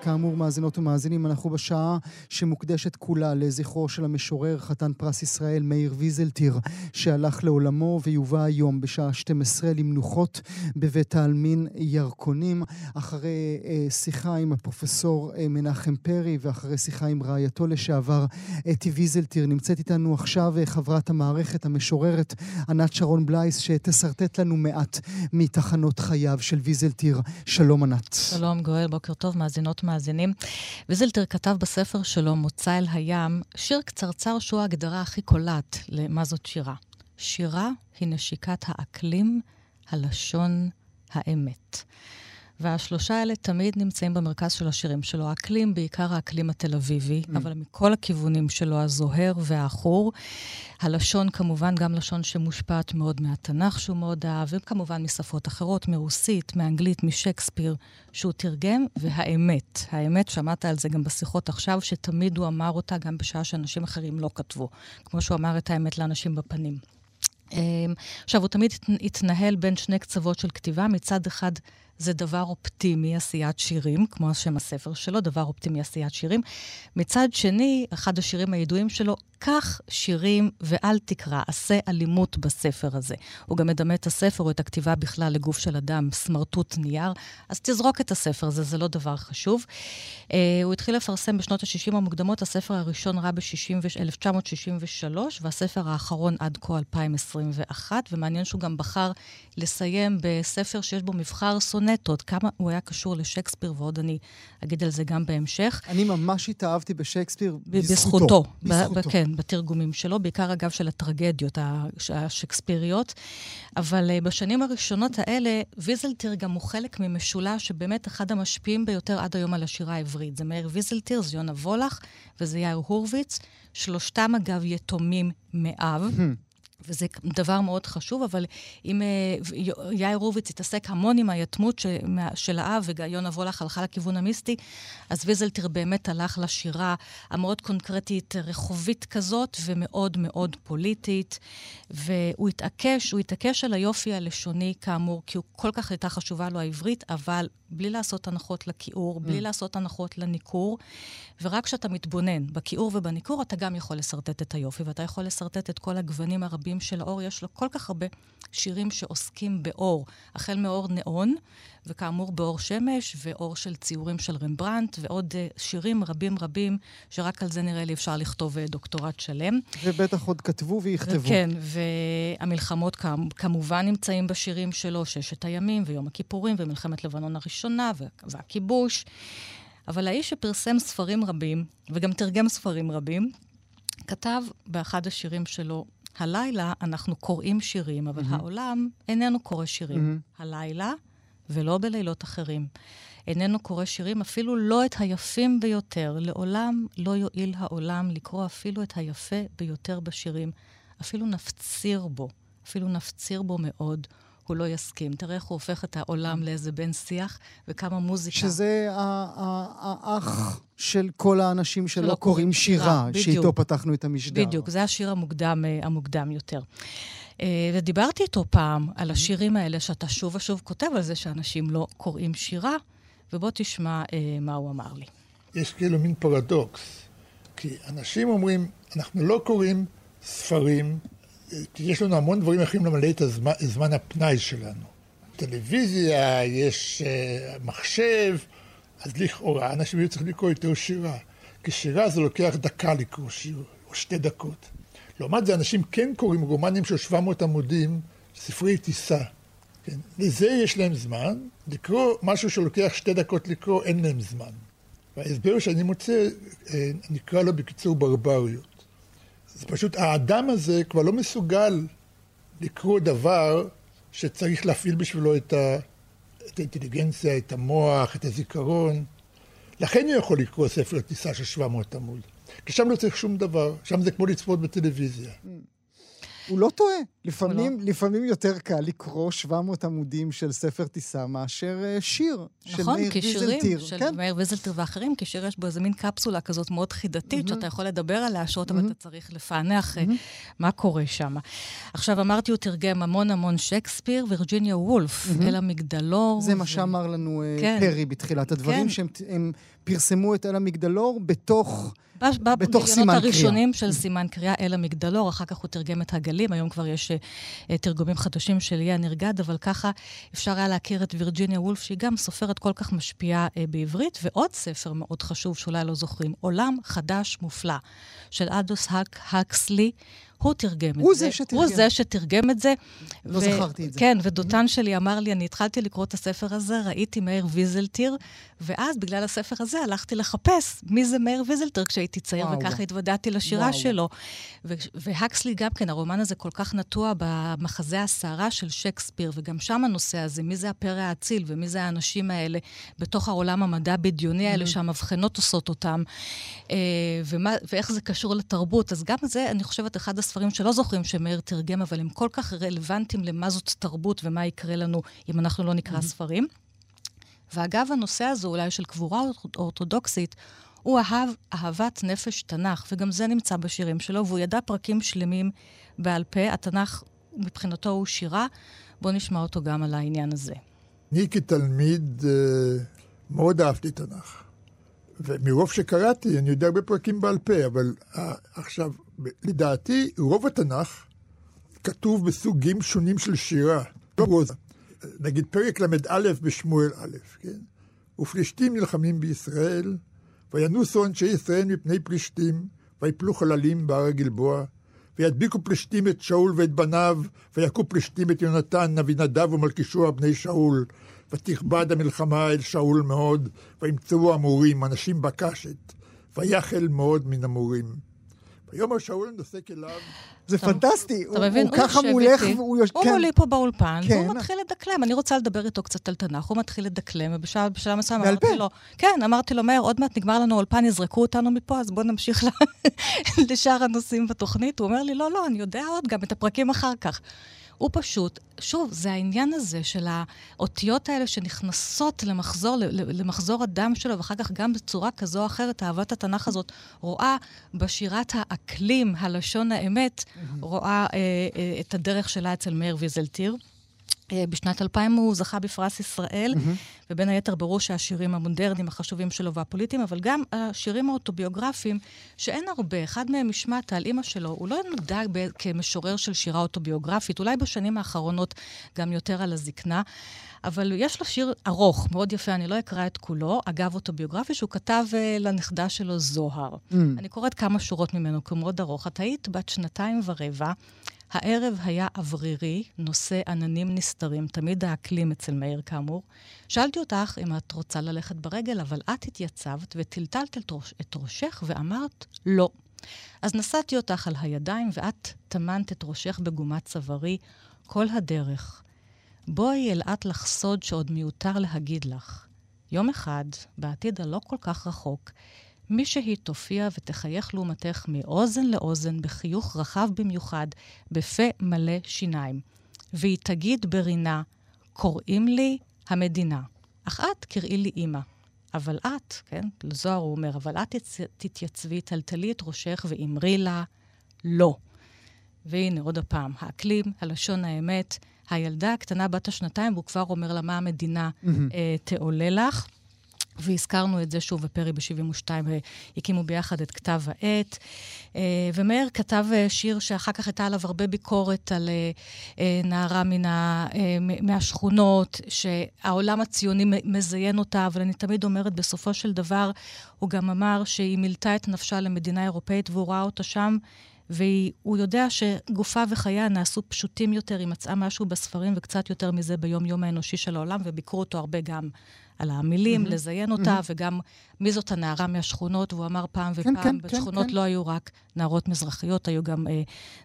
כאמור, מאזינות ומאזינים, אנחנו בשעה שמוקדשת כולה לזכרו של המשורר, חתן פרס ישראל, מאיר ויזלטיר, שהלך לעולמו ויובא היום בשעה 12 למנוחות בבית העלמין ירקונים, אחרי אה, שיחה עם הפרופסור אה, מנחם פרי ואחרי שיחה עם רעייתו לשעבר, אתי ויזלטיר. נמצאת איתנו עכשיו אה, חברת המערכת, המשוררת ענת שרון בלייס, שתשרטט לנו מעט מתחנות חייו של ויזלטיר. שלום ענת. שלום גואל, בוקר טוב, מאזינות מאזינים. המאזינים. ויזלטיר כתב בספר שלו, מוצא אל הים, שיר קצרצר שהוא ההגדרה הכי קולעת למה זאת שירה. שירה היא נשיקת האקלים, הלשון, האמת. והשלושה האלה תמיד נמצאים במרכז של השירים שלו. האקלים, בעיקר האקלים התל אביבי, mm. אבל מכל הכיוונים שלו, הזוהר והעכור. הלשון, כמובן, גם לשון שמושפעת מאוד מהתנ"ך, שהוא מאוד אהב, וכמובן משפות אחרות, מרוסית, מאנגלית, משקספיר, שהוא תרגם, והאמת. האמת, שמעת על זה גם בשיחות עכשיו, שתמיד הוא אמר אותה גם בשעה שאנשים אחרים לא כתבו. כמו שהוא אמר את האמת לאנשים בפנים. אמ, עכשיו, הוא תמיד התנהל בין שני קצוות של כתיבה. מצד אחד, זה דבר אופטימי, עשיית שירים, כמו השם הספר שלו, דבר אופטימי, עשיית שירים. מצד שני, אחד השירים הידועים שלו, קח שירים ואל תקרא, עשה אלימות בספר הזה. הוא גם מדמה את הספר או את הכתיבה בכלל לגוף של אדם, סמרטוט נייר, אז תזרוק את הספר הזה, זה לא דבר חשוב. Uh, הוא התחיל לפרסם בשנות ה-60 המוקדמות, הספר הראשון רע ב-1963, והספר האחרון עד כה 2021, ומעניין שהוא גם בחר לסיים בספר שיש בו מבחר סונטות, כמה הוא היה קשור לשקספיר, ועוד אני אגיד על זה גם בהמשך. אני ממש התאהבתי בשקספיר בזכותו. בזכותו. כן, בתרגומים שלו, בעיקר אגב של הטרגדיות השקספיריות. אבל uh, בשנים הראשונות האלה, ויזלטיר גם הוא חלק ממשולש שבאמת אחד המשפיעים ביותר עד היום על השירה העברית. זה מאיר ויזלטיר, זה יונה וולך וזה יאיר הורוביץ. שלושתם אגב יתומים מאב. וזה דבר מאוד חשוב, אבל אם uh, יאיר רוביץ התעסק המון עם היתמות ש, של האב, ויונה וולך הלכה לכיוון המיסטי, אז ויזלטיר באמת הלך לשירה המאוד קונקרטית, רחובית כזאת, ומאוד מאוד פוליטית. והוא התעקש, הוא התעקש על היופי הלשוני, כאמור, כי הוא כל כך הייתה חשובה לו העברית, אבל בלי לעשות הנחות לכיעור, בלי mm. לעשות הנחות לניכור. ורק כשאתה מתבונן בכיעור ובניכור, אתה גם יכול לשרטט את היופי, ואתה יכול לשרטט את כל הגוונים הרבים של האור. יש לו כל כך הרבה שירים שעוסקים באור, החל מאור נאון, וכאמור באור שמש, ואור של ציורים של רמברנט, ועוד uh, שירים רבים רבים, שרק על זה נראה לי אפשר לכתוב uh, דוקטורט שלם. ובטח עוד כתבו ויכתבו. כן, והמלחמות כמובן נמצאים בשירים שלו, ששת הימים, ויום הכיפורים, ומלחמת לבנון הראשונה, והכיבוש. אבל האיש שפרסם ספרים רבים, וגם תרגם ספרים רבים, כתב באחד השירים שלו, הלילה אנחנו קוראים שירים, אבל mm-hmm. העולם איננו קורא שירים. Mm-hmm. הלילה, ולא בלילות אחרים. איננו קורא שירים, אפילו לא את היפים ביותר. לעולם לא יועיל העולם לקרוא אפילו את היפה ביותר בשירים. אפילו נפציר בו, אפילו נפציר בו מאוד. הוא לא יסכים. תראה איך הוא הופך את העולם לאיזה בן שיח, וכמה מוזיקה. שזה האח של כל האנשים שלא קוראים שירה, שאיתו פתחנו את המשדר. בדיוק, זה השיר המוקדם, אה, המוקדם יותר. אה, ודיברתי איתו פעם על השירים האלה, שאתה שוב ושוב כותב על זה שאנשים לא קוראים שירה, ובוא תשמע אה, מה הוא אמר לי. יש כאילו מין פרדוקס, כי אנשים אומרים, אנחנו לא קוראים ספרים, יש לנו המון דברים אחרים למלא את הזמן, זמן הפנאי שלנו. טלוויזיה, יש uh, מחשב, אז לכאורה אנשים היו צריכים לקרוא יותר שירה. כי שירה זה לוקח דקה לקרוא שיר, או שתי דקות. לעומת זה אנשים כן קוראים רומנים של 700 עמודים, ספרי טיסה. כן? לזה יש להם זמן, לקרוא משהו שלוקח שתי דקות לקרוא, אין להם זמן. וההסבר שאני מוצא אה, נקרא לו בקיצור ברבריות. זה פשוט, האדם הזה כבר לא מסוגל לקרוא דבר שצריך להפעיל בשבילו את, ה, את האינטליגנציה, את המוח, את הזיכרון. לכן הוא יכול לקרוא ספר טיסה של 700 עמוד. כי שם לא צריך שום דבר, שם זה כמו לצפות בטלוויזיה. Mm. הוא לא טועה. לפעמים, לא. לפעמים יותר קל לקרוא 700 עמודים של ספר טיסה מאשר uh, שיר נכון, של מאיר ויזלטיר. נכון, כי של כן? מאיר ויזלטיר ואחרים, כי שיר יש בו איזה מין קפסולה כזאת מאוד חידתית, mm-hmm. שאתה יכול לדבר עליה שעות, mm-hmm. אבל אתה צריך לפענח mm-hmm. מה קורה שם. עכשיו, אמרתי, הוא תרגם המון המון שייקספיר, וירג'יניה וולף, mm-hmm. אל המגדלור. זה ו... מה שאמר לנו uh, כן. פרי בתחילת הדברים, כן. שהם פרסמו את אל המגדלור בתוך... בתוך סימן קריאה. הראשונים של סימן קריאה אל המגדלור, אחר כך הוא תרגם את הגלים, היום כבר יש uh, תרגומים חדשים של ליה נרגד, אבל ככה אפשר היה להכיר את וירג'יניה וולף, שהיא גם סופרת כל כך משפיעה uh, בעברית, ועוד ספר מאוד חשוב שאולי לא זוכרים, עולם חדש מופלא, של אדוס האק הקסלי. הוא תרגם את הוא זה. זה שתרגם. הוא זה שתרגם את זה. לא ו- זכרתי את זה. כן, ודותן שלי אמר לי, אני התחלתי לקרוא את הספר הזה, ראיתי מאיר ויזלטיר, ואז בגלל הספר הזה הלכתי לחפש מי זה מאיר ויזלטיר כשהייתי צעיר, וואו. וככה התוודעתי לשירה וואו. שלו. ו- והקסלי גם כן, הרומן הזה כל כך נטוע במחזה הסערה של שייקספיר, וגם שם הנושא הזה, מי זה הפרא האציל ומי זה האנשים האלה בתוך העולם המדע בדיוני האלה. שהמבחנות עושות אותם, אה, ומה, ואיך זה קשור לתרבות. אז גם זה, אני חושבת, אחד הספרים שלא זוכרים שמאיר תרגם, אבל הם כל כך רלוונטיים למה זאת תרבות ומה יקרה לנו אם אנחנו לא נקרא mm-hmm. ספרים. ואגב, הנושא הזה אולי של קבורה אורתודוקסית, הוא אהב אהבת נפש תנ"ך, וגם זה נמצא בשירים שלו, והוא ידע פרקים שלמים בעל פה. התנ"ך מבחינתו הוא שירה. בואו נשמע אותו גם על העניין הזה. אני כתלמיד אה, מאוד אהבתי תנ"ך. ומרוב שקראתי, אני יודע הרבה פרקים בעל פה, אבל אה, עכשיו, לדעתי, רוב התנ"ך כתוב בסוגים שונים של שירה. לא רוזה. נגיד פרק ל"א בשמואל א', כן? ופלישתים נלחמים בישראל, וינוסו אנשי ישראל מפני פלישתים, ויפלו חללים בהר הגלבוע, וידביקו פלישתים את שאול ואת בניו, ויכו פלישתים את יונתן, אבינדב ומלכישוע בני שאול, ותכבד המלחמה אל שאול מאוד, וימצאו המורים, אנשים בקשת, ויחל מאוד מן המורים. ויאמר שאול נושק אליו... זה פנטסטי, הוא ככה מולך והוא... הוא מולי פה באולפן, והוא כן. מתחיל לדקלם. אני רוצה לדבר איתו קצת על תנ"ך, הוא מתחיל לדקלם, ובשלב מסוים אמרתי לו, כן, אמרתי לו, מאיר, עוד מעט נגמר לנו אולפן, יזרקו אותנו מפה, אז בואו נמשיך [laughs] לשאר הנושאים בתוכנית. הוא אומר לי, לא, לא, אני יודע עוד גם את הפרקים אחר כך. הוא פשוט, שוב, זה העניין הזה של האותיות האלה שנכנסות למחזור, למחזור הדם שלו, ואחר כך גם בצורה כזו או אחרת, אהבת התנ"ך הזאת רואה בשירת האקלים, הלשון האמת, רואה אה, אה, את הדרך שלה אצל מאיר ויזלטיר. אה, בשנת 2000 הוא זכה בפרס ישראל, mm-hmm. ובין היתר ברור שהשירים המודרניים החשובים שלו והפוליטיים, אבל גם השירים האוטוביוגרפיים, שאין הרבה, אחד מהם משמעת על אימא שלו, הוא לא נודע כמשורר של שירה אוטוביוגרפית, אולי בשנים האחרונות גם יותר על הזקנה, אבל יש לו שיר ארוך, מאוד יפה, אני לא אקרא את כולו, אגב אוטוביוגרפי, שהוא כתב uh, לנכדה שלו זוהר. Mm. אני קוראת כמה שורות ממנו, כי הוא מאוד ארוך. את היית בת שנתיים ורבע, הערב היה אוורירי, נושא עננים נסתרים, תמיד האקלים אצל מאיר כאמור. שאלתי אותך אם את רוצה ללכת ברגל, אבל את התייצבת וטלטלת את ראשך ואמרת לא. אז נשאתי אותך על הידיים ואת טמנת את ראשך בגומת צווארי כל הדרך. בואי אלעט לך סוד שעוד מיותר להגיד לך. יום אחד, בעתיד הלא כל כך רחוק, מישהי תופיע ותחייך לעומתך מאוזן לאוזן בחיוך רחב במיוחד, בפה מלא שיניים. והיא תגיד ברינה, קוראים לי המדינה, אך את קראי לי אימא. אבל את, כן, לזוהר הוא אומר, אבל את תתייצבי, טלטלי את ראשך ואמרי לה, לא. והנה, עוד הפעם, האקלים, הלשון האמת, הילדה הקטנה בת השנתיים, והוא כבר אומר לה מה המדינה mm-hmm. אה, תעולה לך. והזכרנו את זה שוב בפרי ב-72, הקימו ביחד את כתב העת. אה, ומאיר כתב אה, שיר שאחר כך הייתה עליו הרבה ביקורת על אה, נערה מן ה, מהשכונות, שהעולם הציוני מזיין אותה, אבל אני תמיד אומרת, בסופו של דבר, הוא גם אמר שהיא מילתה את נפשה למדינה אירופאית והוא ראה אותה שם. והוא יודע שגופה וחייה נעשו פשוטים יותר, היא מצאה משהו בספרים וקצת יותר מזה ביום-יום האנושי של העולם, וביקרו אותו הרבה גם על המילים, mm-hmm. לזיין אותה, mm-hmm. וגם מי זאת הנערה מהשכונות, והוא אמר פעם כן, ופעם, כן, כן, בשכונות כן, לא. היו רק נערות מזרחיות, היו גם אה,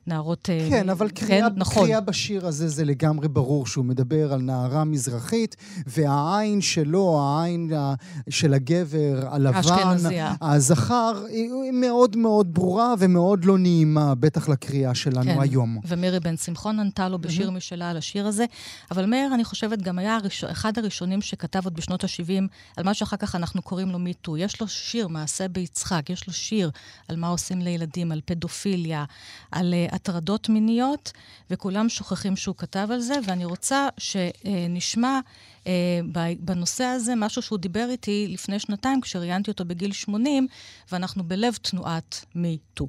נערות... אה, כן, אבל כן, קריאה, נכון. קריאה בשיר הזה זה לגמרי ברור שהוא מדבר על נערה מזרחית, והעין שלו, העין של הגבר הלבן, הזכר, היא מאוד מאוד ברורה ומאוד לא נעימה, בטח לקריאה שלנו כן. היום. ומירי בן שמחון ענתה לו בשיר mm-hmm. משלה על השיר הזה, אבל מאיר, אני חושבת, גם היה הראש... אחד הראשונים שכתב עוד בשנות ה-70, על מה שאחר כך אנחנו קוראים לו מיטו. יש לו שיר, מעשה ביצחק, יש לו שיר על מה עושים לילדים, על פדופיליה, על uh, הטרדות מיניות, וכולם שוכחים שהוא כתב על זה, ואני רוצה שנשמע uh, בנושא הזה משהו שהוא דיבר איתי לפני שנתיים, כשראיינתי אותו בגיל 80, ואנחנו בלב תנועת מיטו.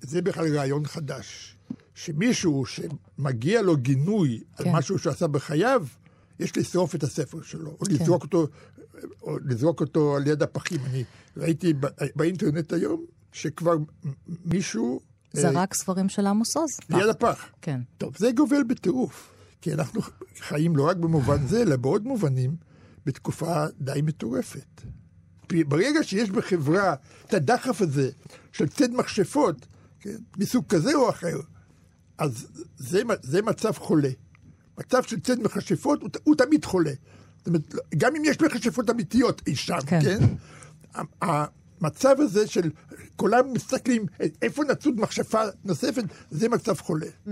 זה בכלל רעיון חדש. שמישהו שמגיע לו גינוי כן. על משהו שהוא עשה בחייו, יש לשרוף את הספר שלו, או כן. לזרוק אותו, או לזרוק אותו על יד הפחים. אני ראיתי באינטרנט היום שכבר מישהו... זרק אה, ספרים של עמוס עוז. ליד הפח. כן. טוב, זה גובל בטירוף. כי אנחנו חיים לא רק במובן זה, אלא בעוד מובנים, בתקופה די מטורפת. ברגע שיש בחברה את הדחף הזה של ציד מכשפות, כן, מסוג כזה או אחר, אז זה, זה מצב חולה. מצב של ציד מכשפות הוא, הוא תמיד חולה. זאת אומרת, גם אם יש מכשפות אמיתיות אי שם, כן? כן? המצב הזה של כולם מסתכלים איפה נצוד מכשפה נוספת, זה מצב חולה. Mm.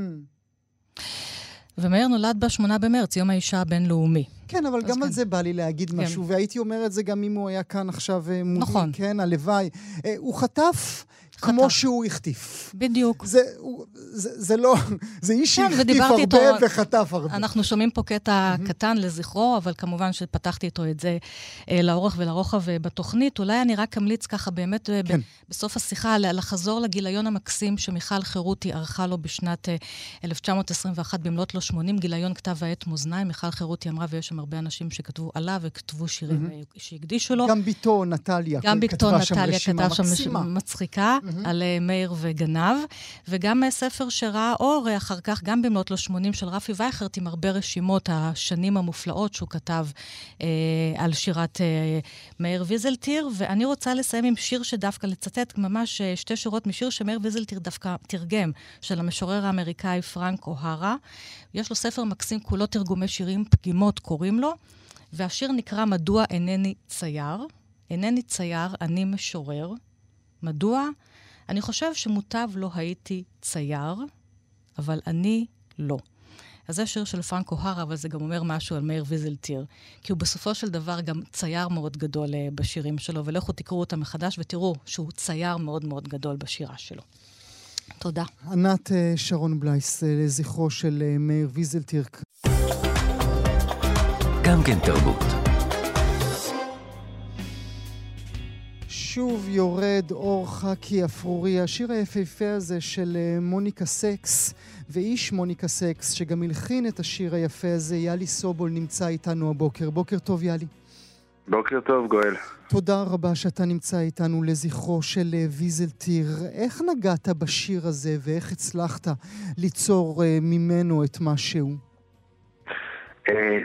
ומאיר נולד ב-8 במרץ, יום האישה הבינלאומי. כן, אבל גם כן. על זה בא לי להגיד כן. משהו, והייתי אומר את זה גם אם הוא היה כאן עכשיו אה, מולי, נכון. כן, הלוואי. אה, הוא חטף כמו שהוא החטיף. בדיוק. זה, הוא, זה, זה לא, זה איש כן, שהחטיף הרבה איתו, וחטף הרבה. אנחנו שומעים פה קטע mm-hmm. קטן לזכרו, אבל כמובן שפתחתי איתו את זה אה, לאורך ולרוחב אה, בתוכנית. אולי אני רק אמליץ ככה באמת אה, כן. ב, בסוף השיחה לחזור לגיליון המקסים שמיכל חירותי ערכה לו בשנת אה, 1921 במלאת לו 80, גיליון כתב העת מאזניים. מיכל חירותי אמרה, ויש שם הרבה אנשים שכתבו עליו וכתבו שירים mm-hmm. שהקדישו לו. גם בתו נטליה גם בתו נטליה כתב שם מצחיקה. mm-hmm. על uh, מאיר וגנב, וגם uh, ספר שראה אור uh, אחר כך, גם במלאת לו 80 של רפי וייכרט, עם הרבה רשימות, השנים המופלאות שהוא כתב uh, על שירת uh, מאיר ויזלטיר. ואני רוצה לסיים עם שיר שדווקא לצטט ממש uh, שתי שורות משיר שמאיר ויזלטיר דווקא תרגם, של המשורר האמריקאי פרנק אוהרה. יש לו ספר מקסים, כולו תרגומי שירים, פגימות קוראים לו, והשיר נקרא "מדוע אינני צייר". אינני צייר, אני משורר. מדוע? אני חושב שמוטב לא הייתי צייר, אבל אני לא. אז זה שיר של פרנקו הרה, אבל זה גם אומר משהו על מאיר ויזלטיר. כי הוא בסופו של דבר גם צייר מאוד גדול uh, בשירים שלו, ולכו תקראו אותם מחדש ותראו שהוא צייר מאוד מאוד גדול בשירה שלו. תודה. ענת אה, שרון בלייס, אה, לזכרו של מאיר ויזלטיר. גם כן תרבות. שוב יורד אור חכי אפרורי, השיר היפהפה הזה של אה, מוניקה סקס, ואיש מוניקה סקס, שגם הלחין את השיר היפה הזה, יאלי סובול נמצא איתנו הבוקר. בוקר טוב, יאלי. בוקר טוב, גואל. תודה רבה שאתה נמצא איתנו לזכרו של אה, ויזלטיר. איך נגעת בשיר הזה ואיך הצלחת ליצור אה, ממנו את מה שהוא?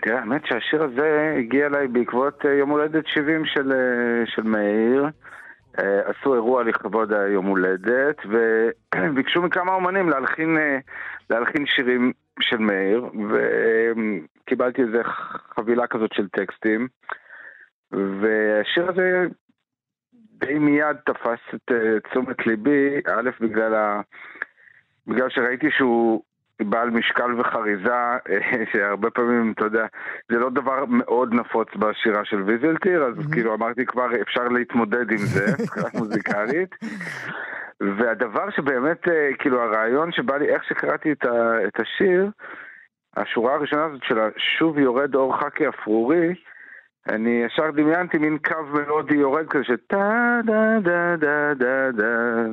תראה, האמת שהשיר הזה הגיע אליי בעקבות יום הולדת 70 של, של מאיר. עשו אירוע לכבוד היום הולדת, וביקשו מכמה אומנים להלחין, להלחין שירים של מאיר, וקיבלתי איזה חבילה כזאת של טקסטים. והשיר הזה די מיד תפס את uh, תשומת ליבי, א', בגלל, ה... בגלל שראיתי שהוא בעל משקל וחריזה, [laughs] שהרבה פעמים, אתה יודע, זה לא דבר מאוד נפוץ בשירה של ויזלטיר, אז mm-hmm. כאילו אמרתי כבר, אפשר להתמודד עם זה, [laughs] מבחינה מוזיקלית. והדבר שבאמת, אה, כאילו הרעיון שבא לי, איך שקראתי את, ה... את השיר, השורה הראשונה הזאת של שוב יורד אור חכי אפרורי, אני ישר דמיינתי מין קו מלודי יורד כזה של טה דה דה דה דה דה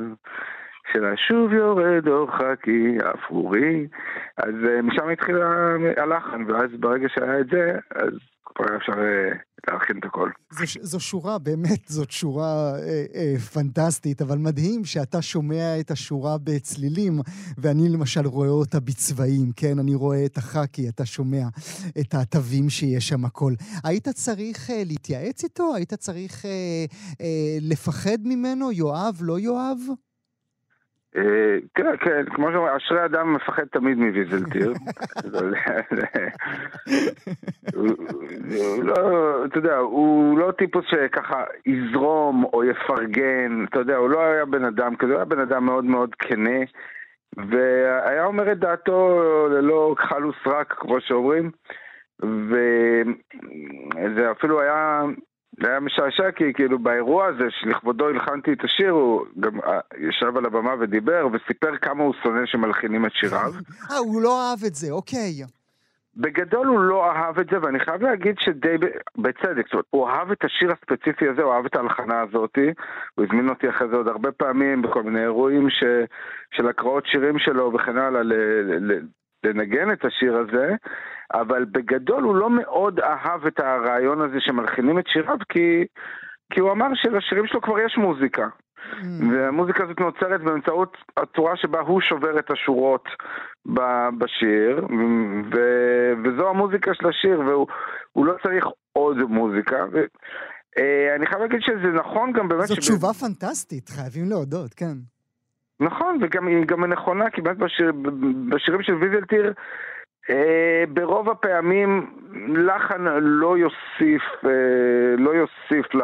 של השוב יורד אור חאקי אפרורי אז uh, משם התחיל הלחן ואז ברגע שהיה את זה אז כבר היה אפשר uh, להכין את הכל. זו, זו שורה, באמת, זאת שורה אה, אה, פנטסטית, אבל מדהים שאתה שומע את השורה בצלילים, ואני למשל רואה אותה בצבעים, כן? אני רואה את החאקי, אתה שומע את התווים שיש שם הכל. היית צריך אה, להתייעץ איתו? היית צריך אה, אה, לפחד ממנו? יואב, לא יואב? אה, תראה, כן, כמו שאומרים, אשרי אדם מפחד תמיד מוויזלטיר. [laughs] לא, אתה יודע, הוא לא טיפוס שככה יזרום או יפרגן, אתה יודע, הוא לא היה בן אדם כזה, הוא היה בן אדם מאוד מאוד כנה, והיה אומר את דעתו ללא כחל וסרק, כמו שאומרים, וזה אפילו היה זה היה משעשע כי כאילו באירוע הזה שלכבודו הלחנתי את השיר, הוא גם אה, ישב על הבמה ודיבר וסיפר כמה הוא שונא שמלחינים את שיריו. אה, הוא לא אהב את זה, אוקיי. בגדול הוא לא אהב את זה, ואני חייב להגיד שדי בצדק, זאת אומרת, הוא אהב את השיר הספציפי הזה, הוא אהב את ההלחנה הזאתי, הוא הזמין אותי אחרי זה עוד הרבה פעמים בכל מיני אירועים ש... של הקראות שירים שלו וכן הלאה, ל... ל... לנגן את השיר הזה, אבל בגדול הוא לא מאוד אהב את הרעיון הזה שמלחינים את שיריו, כי, כי הוא אמר שלשירים שלו כבר יש מוזיקה. Mm. והמוזיקה הזאת נוצרת באמצעות הצורה שבה הוא שובר את השורות בשיר, ו, וזו המוזיקה של השיר, והוא לא צריך עוד מוזיקה. ו, אה, אני חייב להגיד שזה נכון גם באמת... זו שב... תשובה פנטסטית, חייבים להודות, כן. נכון, וגם היא גם נכונה, כי באמת בשיר, בשירים של ויזלטיר, ברוב הפעמים לחן לא יוסיף, אה, לא יוסיף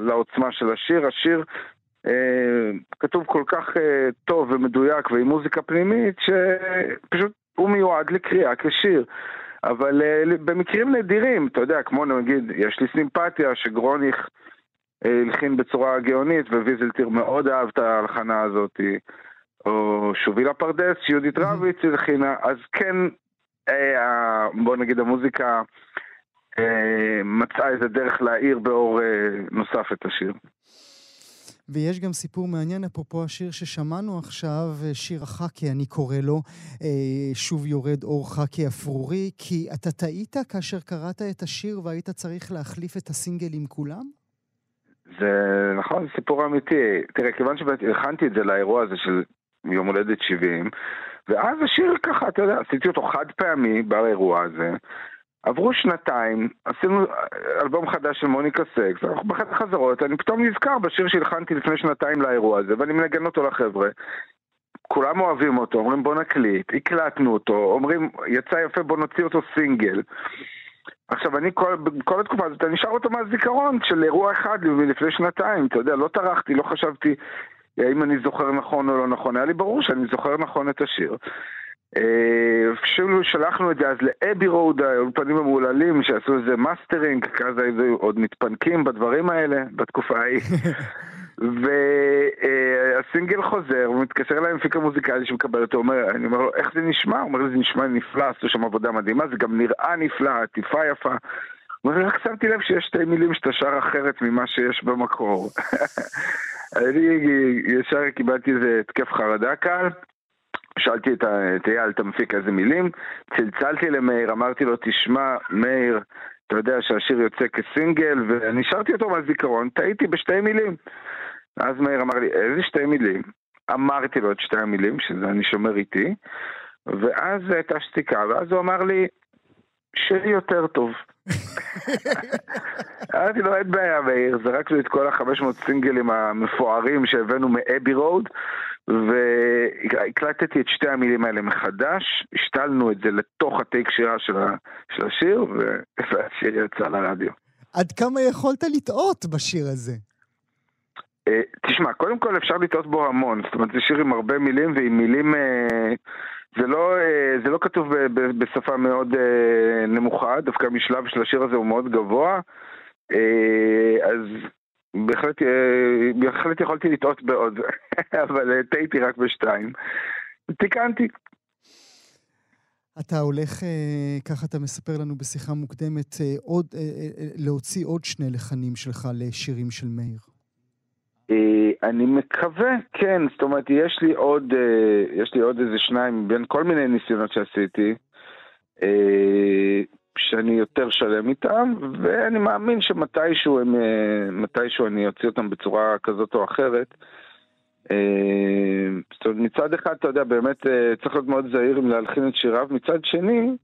לעוצמה של השיר. השיר אה, כתוב כל כך אה, טוב ומדויק ועם מוזיקה פנימית, שפשוט הוא מיועד לקריאה כשיר. אבל אה, במקרים נדירים, אתה יודע, כמו נגיד, יש לי סימפתיה שגרוניך אה, הלחין בצורה גאונית, וויזלטיר מאוד אהב את ההלחנה הזאת, או שובילה פרדס, שיהודית רביץ הלחינה, אז כן, אה, בוא נגיד המוזיקה אה, מצאה איזה דרך להאיר באור נוסף את השיר. ויש גם סיפור מעניין, אפרופו השיר ששמענו עכשיו, שיר החאקי, אני קורא לו, שוב יורד אור חאקי אפרורי, כי אתה טעית כאשר קראת את השיר והיית צריך להחליף את הסינגל עם כולם? זה נכון, זה סיפור אמיתי. תראה, כיוון שהכנתי את זה לאירוע הזה של יום הולדת 70, ואז השיר ככה, אתה יודע, עשיתי אותו חד פעמי באירוע הזה. עברו שנתיים, עשינו אלבום חדש של מוניקה סקס, אנחנו באחת החזרות, אני פתאום נזכר בשיר שהלחנתי לפני שנתיים לאירוע הזה, ואני מנגן אותו לחבר'ה. כולם אוהבים אותו, אומרים בוא נקליט, הקלטנו אותו, אומרים יצא יפה בוא נוציא אותו סינגל. עכשיו, אני כל, כל התקופה הזאת, אני שר אותו מהזיכרון של אירוע אחד לפני שנתיים, אתה יודע, לא טרחתי, לא חשבתי האם אני זוכר נכון או לא נכון, היה לי ברור שאני זוכר נכון את השיר. אפילו שלחנו את זה אז לאבי רוד, האולפנים המהוללים שעשו איזה מאסטרינג, כזה עוד מתפנקים בדברים האלה, בתקופה ההיא. [laughs] והסינגל חוזר, הוא מתקשר אליי מפיק המוזיקלי שמקבל אותו, אומר, אני אומר לו, איך זה נשמע? הוא אומר לי, זה נשמע נפלא, עשו שם עבודה מדהימה, זה גם נראה נפלא, עטיפה יפה. אומר, רק שמתי לב שיש שתי מילים שאתה שר אחרת ממה שיש במקור. [laughs] אני ישר קיבלתי איזה התקף חרדה קל. שאלתי את אייל, את המפיק, איזה מילים, צלצלתי למאיר, אמרתי לו, תשמע, מאיר, אתה יודע שהשיר יוצא כסינגל, ואני שרתי אותו מהזיכרון, טעיתי בשתי מילים. אז מאיר אמר לי, איזה שתי מילים? אמרתי לו את שתי המילים, שזה אני שומר איתי, ואז הייתה שתיקה, ואז הוא אמר לי, שלי יותר טוב. אמרתי לו, אין בעיה, מאיר, זרקנו את כל החמש מאות סינגלים המפוארים שהבאנו מאבי רוד, והקלטתי את שתי המילים האלה מחדש, השתלנו את זה לתוך הטייק שירה של, השיר, והשיר יצא לרדיו. עד כמה יכולת לטעות בשיר הזה? אה, תשמע, קודם כל אפשר לטעות בו המון, זאת אומרת זה שיר עם הרבה מילים ועם מילים... אה, זה לא, אה, זה לא כתוב בשפה מאוד נמוכה, דווקא המשלב של השיר הזה הוא מאוד גבוה, אז בהחלט, בהחלט יכולתי לטעות בעוד, [laughs] אבל טעיתי רק בשתיים. תיקנתי. אתה הולך, ככה אתה מספר לנו בשיחה מוקדמת, עוד, להוציא עוד שני לחנים שלך לשירים של מאיר. אה, אני מקווה, כן, זאת אומרת, יש לי עוד, אה, יש לי עוד איזה שניים בין כל מיני ניסיונות שעשיתי, אה, שאני יותר שלם איתם, ואני מאמין שמתישהו הם, מתישהו אני אוציא אותם בצורה כזאת או אחרת. זאת אומרת, מצד אחד, אתה יודע, באמת צריך להיות מאוד זהיר עם להלחין את שיריו, מצד שני,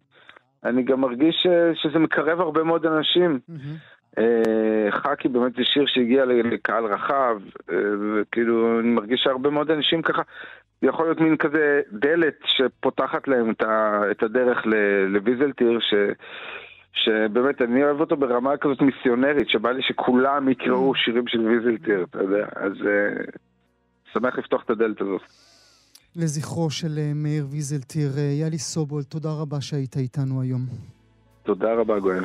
אני גם מרגיש שזה מקרב הרבה מאוד אנשים. Mm-hmm. אה, חאקי באמת זה שיר שהגיע לקהל רחב, אה, וכאילו אני מרגיש שהרבה מאוד אנשים ככה, יכול להיות מין כזה דלת שפותחת להם את הדרך לוויזלטיר, ש... שבאמת אני אוהב אותו ברמה כזאת מיסיונרית, שבא לי שכולם יקראו mm. שירים של ויזלטיר, אתה יודע, אז uh, שמח לפתוח את הדלת הזאת. לזכרו של מאיר ויזלטיר, יאלי סובול, תודה רבה שהיית איתנו היום. תודה רבה, גואל.